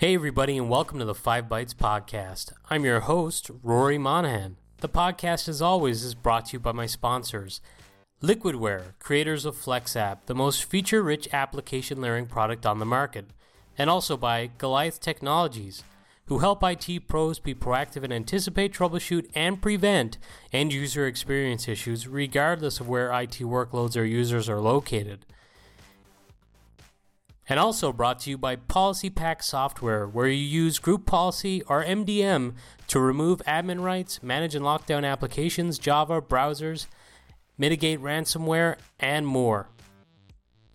Hey, everybody, and welcome to the Five Bytes Podcast. I'm your host, Rory Monaghan. The podcast, as always, is brought to you by my sponsors Liquidware, creators of FlexApp, the most feature rich application layering product on the market, and also by Goliath Technologies, who help IT pros be proactive and anticipate, troubleshoot, and prevent end user experience issues regardless of where IT workloads or users are located and also brought to you by PolicyPak Software, where you use Group Policy or MDM to remove admin rights, manage and lock down applications, Java, browsers, mitigate ransomware, and more.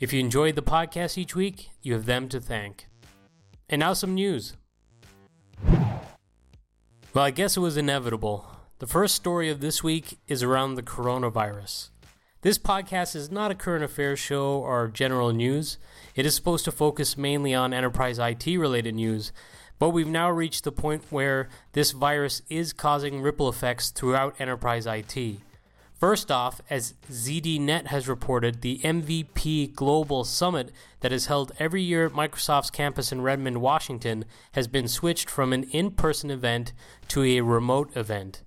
If you enjoyed the podcast each week, you have them to thank. And now some news. Well, I guess it was inevitable. The first story of this week is around the coronavirus. This podcast is not a current affairs show or general news. It is supposed to focus mainly on enterprise IT related news, but we've now reached the point where this virus is causing ripple effects throughout enterprise IT. First off, as ZDNet has reported, the MVP Global Summit that is held every year at Microsoft's campus in Redmond, Washington, has been switched from an in person event to a remote event.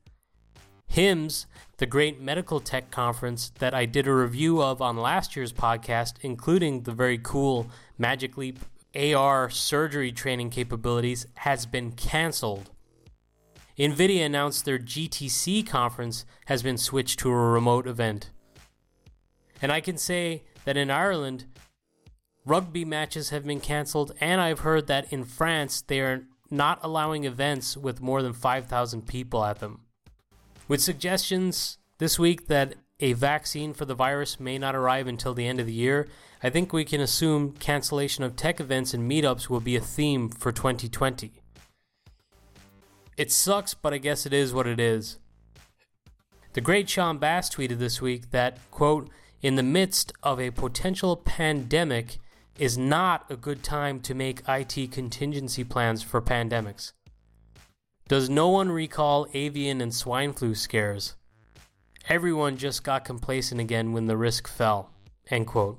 HIMSS, the great medical tech conference that I did a review of on last year's podcast, including the very cool Magic Leap AR surgery training capabilities, has been canceled. NVIDIA announced their GTC conference has been switched to a remote event. And I can say that in Ireland, rugby matches have been canceled, and I've heard that in France, they are not allowing events with more than 5,000 people at them. With suggestions this week that a vaccine for the virus may not arrive until the end of the year, I think we can assume cancellation of tech events and meetups will be a theme for 2020. It sucks, but I guess it is what it is. The great Shawn Bass tweeted this week that, quote, in the midst of a potential pandemic is not a good time to make IT contingency plans for pandemics. Does no one recall avian and swine flu scares? Everyone just got complacent again when the risk fell. End quote.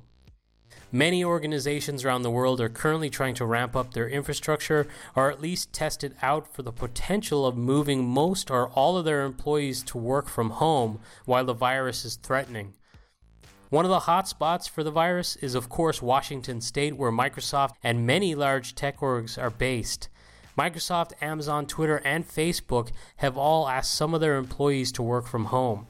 Many organizations around the world are currently trying to ramp up their infrastructure or at least test it out for the potential of moving most or all of their employees to work from home while the virus is threatening. One of the hot spots for the virus is, of course, Washington State, where Microsoft and many large tech orgs are based. Microsoft, Amazon, Twitter, and Facebook have all asked some of their employees to work from home.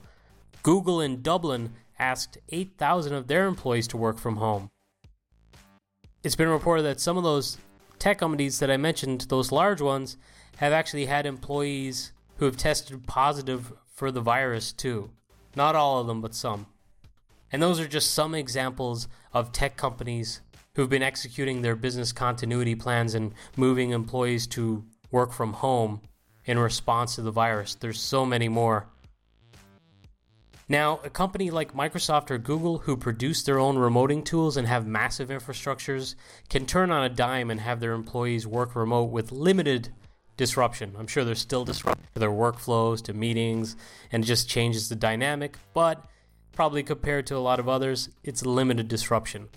Google in Dublin asked 8,000 of their employees to work from home. It's been reported that some of those tech companies that I mentioned, those large ones, have actually had employees who have tested positive for the virus too. Not all of them, but some. And those are just some examples of tech companies who've been executing their business continuity plans and moving employees to work from home in response to the virus. There's so many more. Now, a company like Microsoft or Google, who produce their own remoting tools and have massive infrastructures, can turn on a dime and have their employees work remote with limited disruption. I'm sure there's still disruption to their workflows, to meetings, and it just changes the dynamic, but probably compared to a lot of others, it's limited disruption.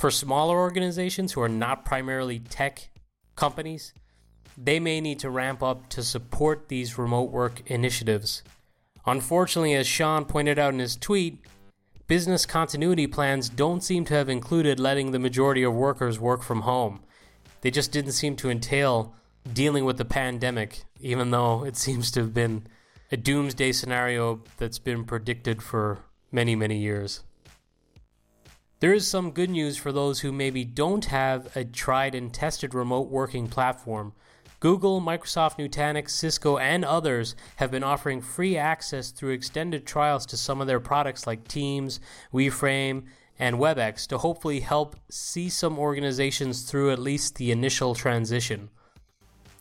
For smaller organizations who are not primarily tech companies, they may need to ramp up to support these remote work initiatives. Unfortunately, as Shawn pointed out in his tweet, business continuity plans don't seem to have included letting the majority of workers work from home. They just didn't seem to entail dealing with the pandemic, even though it seems to have been a doomsday scenario that's been predicted for many, many years. There is some good news for those who maybe don't have a tried and tested remote working platform. Google, Microsoft, Nutanix, Cisco, and others have been offering free access through extended trials to some of their products like Teams, WeFrame, and WebEx to hopefully help see some organizations through at least the initial transition.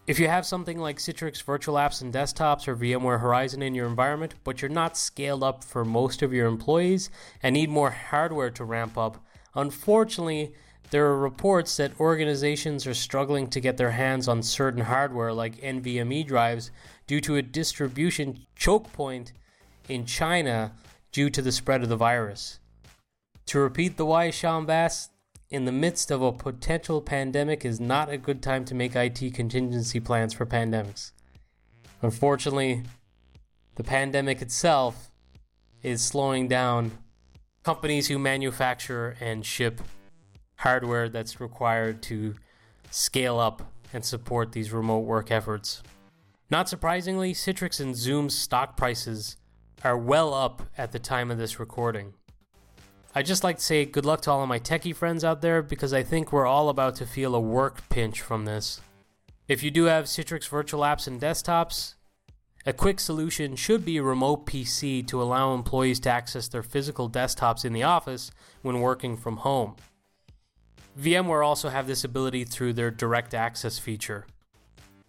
If you have something like Citrix virtual apps and desktops or VMware Horizon in your environment, but you're not scaled up for most of your employees and need more hardware to ramp up, unfortunately, there are reports that organizations are struggling to get their hands on certain hardware like NVMe drives due to a distribution choke point in China due to the spread of the virus. To repeat the why, Shawn Bass, in the midst of a potential pandemic is not a good time to make IT contingency plans for pandemics. Unfortunately, the pandemic itself is slowing down companies who manufacture and ship hardware that's required to scale up and support these remote work efforts. Not surprisingly, Citrix and Zoom's stock prices are well up at the time of this recording. I'd just like to say good luck to all of my techie friends out there because I think we're all about to feel a work pinch from this. If you do have Citrix virtual apps and desktops, a quick solution should be a remote PC to allow employees to access their physical desktops in the office when working from home. VMware also have this ability through their direct access feature.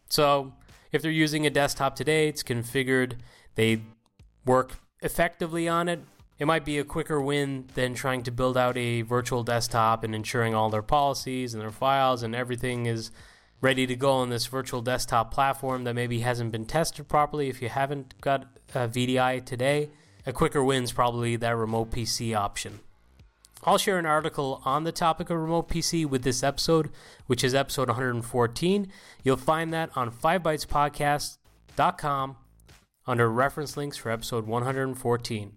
So, if they're using a desktop today, it's configured, they work effectively on it, it might be a quicker win than trying to build out a virtual desktop and ensuring all their policies and their files and everything is ready to go on this virtual desktop platform that maybe hasn't been tested properly. If you haven't got uh, a VDI today, a quicker win is probably that remote PC option. I'll share an article on the topic of remote PC with this episode, which is episode 114. You'll find that on 5bytespodcast.com under reference links for episode 114.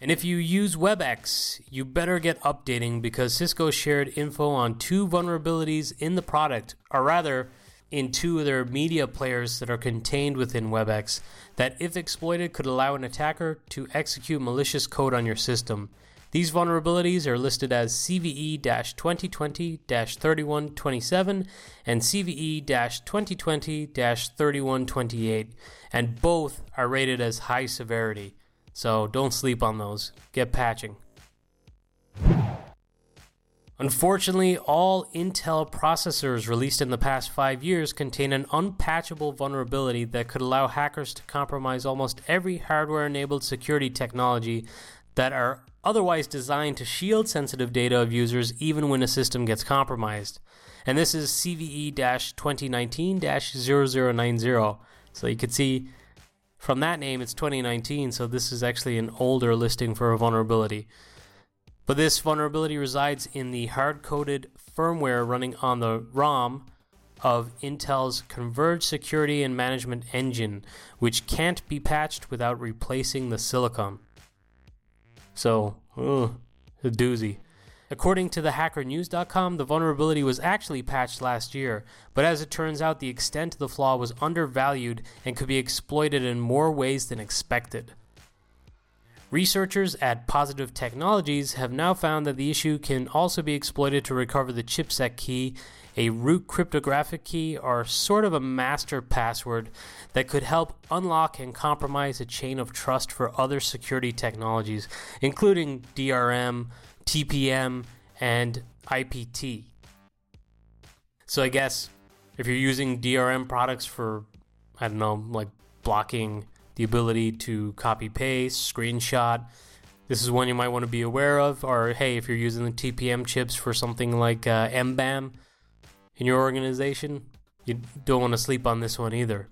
And if you use WebEx, you better get updating because Cisco shared info on two vulnerabilities in the product, or rather, in two of their media players that are contained within WebEx, that, if exploited, could allow an attacker to execute malicious code on your system. These vulnerabilities are listed as CVE 2020 3127 and CVE 2020 3128, and both are rated as high severity. So don't sleep on those. Get patching. Unfortunately, all Intel processors released in the past five years contain an unpatchable vulnerability that could allow hackers to compromise almost every hardware enabled security technology that are otherwise designed to shield sensitive data of users even when a system gets compromised. And this is CVE 2019 0090. So you can see from that name, it's 2019, so this is actually an older listing for a vulnerability. But this vulnerability resides in the hard coded firmware running on the ROM of Intel's Converged Security and Management Engine, which can't be patched without replacing the silicon. So, ugh, a doozy. According to the hackernews.com, the vulnerability was actually patched last year, but as it turns out, the extent of the flaw was undervalued and could be exploited in more ways than expected. Researchers at Positive Technologies have now found that the issue can also be exploited to recover the chipset key, a root cryptographic key, or sort of a master password that could help unlock and compromise a chain of trust for other security technologies, including DRM, TPM, and IPT. So I guess if you're using DRM products for, I don't know, like blocking the ability to copy paste, screenshot, this is one you might want to be aware of. Or hey, if you're using the TPM chips for something like uh, MBAM in your organization, you don't want to sleep on this one either.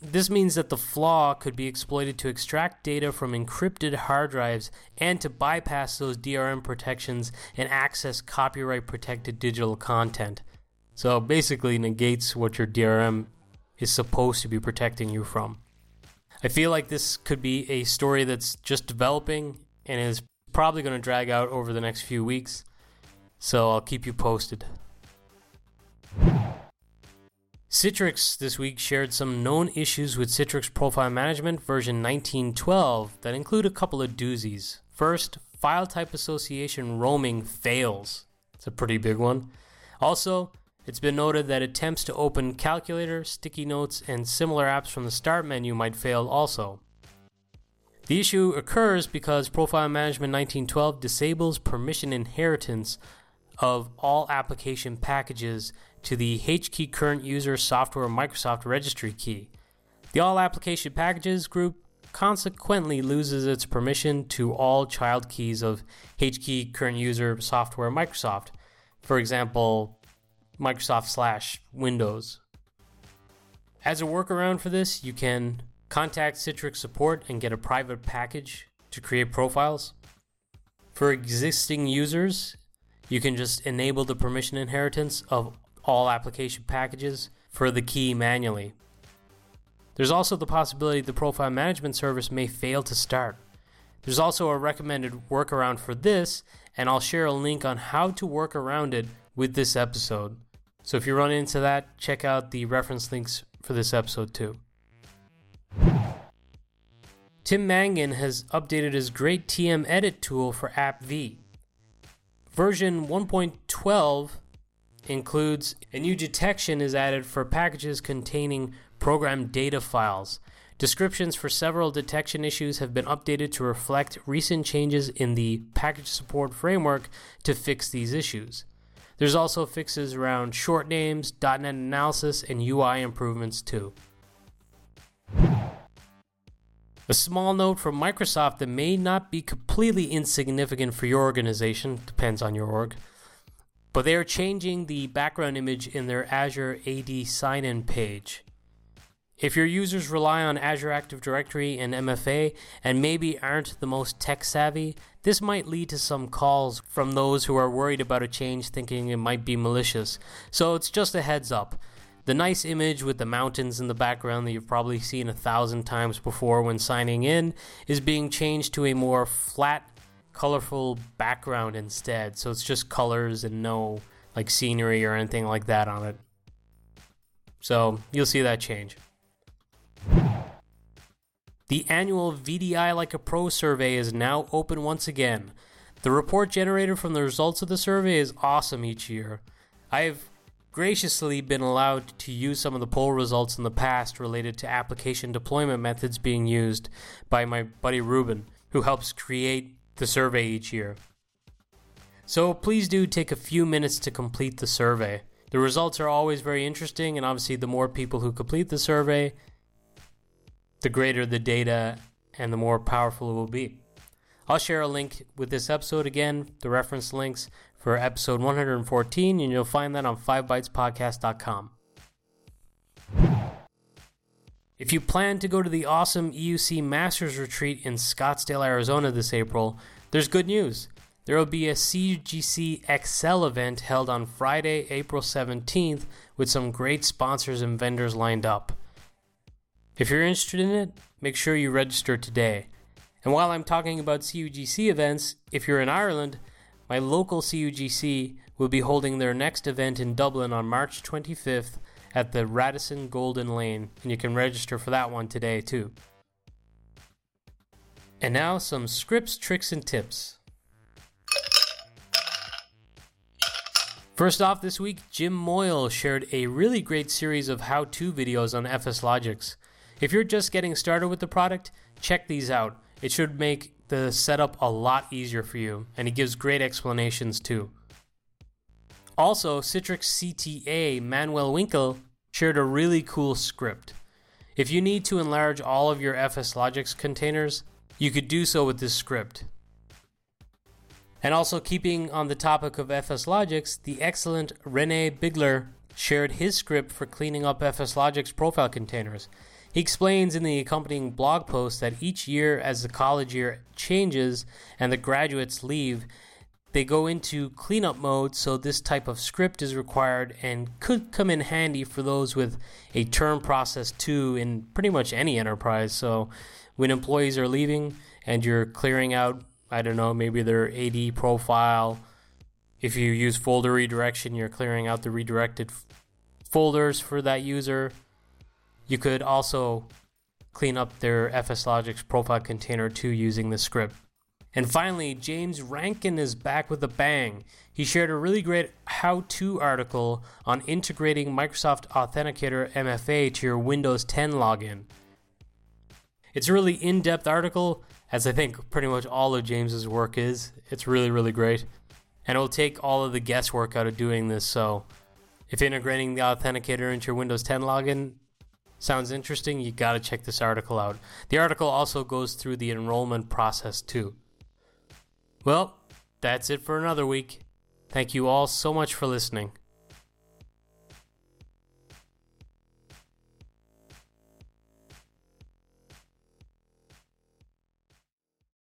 This means that the flaw could be exploited to extract data from encrypted hard drives and to bypass those DRM protections and access copyright protected digital content. So basically negates what your DRM is supposed to be protecting you from. I feel like this could be a story that's just developing and is probably going to drag out over the next few weeks. So I'll keep you posted. Citrix this week shared some known issues with Citrix Profile Management version 1912 that include a couple of doozies. First, file type association roaming fails. It's a pretty big one. Also, it's been noted that attempts to open Calculator, Sticky Notes, and similar apps from the Start menu might fail also. The issue occurs because Profile Management 1912 disables permission inheritance of all application packages to the HKey current user software Microsoft registry key. The all application packages group consequently loses its permission to all child keys of HKey current user software Microsoft. For example, Microsoft slash Windows. As a workaround for this, you can contact Citrix support and get a private package to create profiles. For existing users, you can just enable the permission inheritance of all application packages for the key manually. There's also the possibility the profile management service may fail to start. There's also a recommended workaround for this, and I'll share a link on how to work around it with this episode. So if you run into that, check out the reference links for this episode too. Tim Mangan has updated his great TM edit tool for AppV. Version 1.12 includes a new detection is added for packages containing program data files. Descriptions for several detection issues have been updated to reflect recent changes in the package support framework to fix these issues. There's also fixes around short names, .NET analysis, and UI improvements too. A small note from Microsoft that may not be completely insignificant for your organization, depends on your org, but they are changing the background image in their Azure AD sign in page. If your users rely on Azure Active Directory and MFA and maybe aren't the most tech savvy, this might lead to some calls from those who are worried about a change thinking it might be malicious. So it's just a heads up. The nice image with the mountains in the background that you've probably seen a thousand times before when signing in is being changed to a more flat, colorful background instead. So it's just colors and no like scenery or anything like that on it. So you'll see that change. The annual VDI Like a Pro survey is now open once again. The report generated from the results of the survey is awesome each year. I have graciously been allowed to use some of the poll results in the past related to application deployment methods being used by my buddy Ruben, who helps create the survey each year. So please do take a few minutes to complete the survey. The results are always very interesting, and obviously, the more people who complete the survey, the greater the data and the more powerful it will be. I'll share a link with this episode again, the reference links for episode 114, and you'll find that on 5bytespodcast.com. If you plan to go to the awesome EUC Masters Retreat in Scottsdale, Arizona this April, there's good news. There will be a CUGC XL event held on Friday, April 17th, with some great sponsors and vendors lined up. If you're interested in it, make sure you register today. And while I'm talking about CUGC events, if you're in Ireland, my local CUGC will be holding their next event in Dublin on March 25th at the Radisson Golden Lane, and you can register for that one today too. And now some scripts, tricks, and tips. First off, this week, Jim Moyle shared a really great series of how to videos on FSLogix. If you're just getting started with the product, check these out. It should make the setup a lot easier for you, and it gives great explanations too. Also, Citrix CTA Manuel Winkel shared a really cool script. If you need to enlarge all of your FS FSLogix containers, you could do so with this script. And also, keeping on the topic of FS FSLogix, the excellent Rene Bigler shared his script for cleaning up FS FSLogix profile containers. He explains in the accompanying blog post that each year, as the college year changes and the graduates leave, they go into cleanup mode, so this type of script is required and could come in handy for those with a term process too in pretty much any enterprise. So when employees are leaving and you're clearing out, I don't know, maybe their AD profile, if you use folder redirection, you're clearing out the redirected folders for that user. You could also clean up their FSLogix profile container too using the script. And finally, James Rankin is back with a bang. He shared a really great how to article on integrating Microsoft Authenticator MFA to your Windows 10 login. It's a really in depth article, as I think pretty much all of James's work is. It's really, really great. And it will take all of the guesswork out of doing this. So, if integrating the Authenticator into your Windows 10 login sounds interesting, you got to check this article out. The article also goes through the enrollment process too. Well, that's it for another week. Thank you all so much for listening.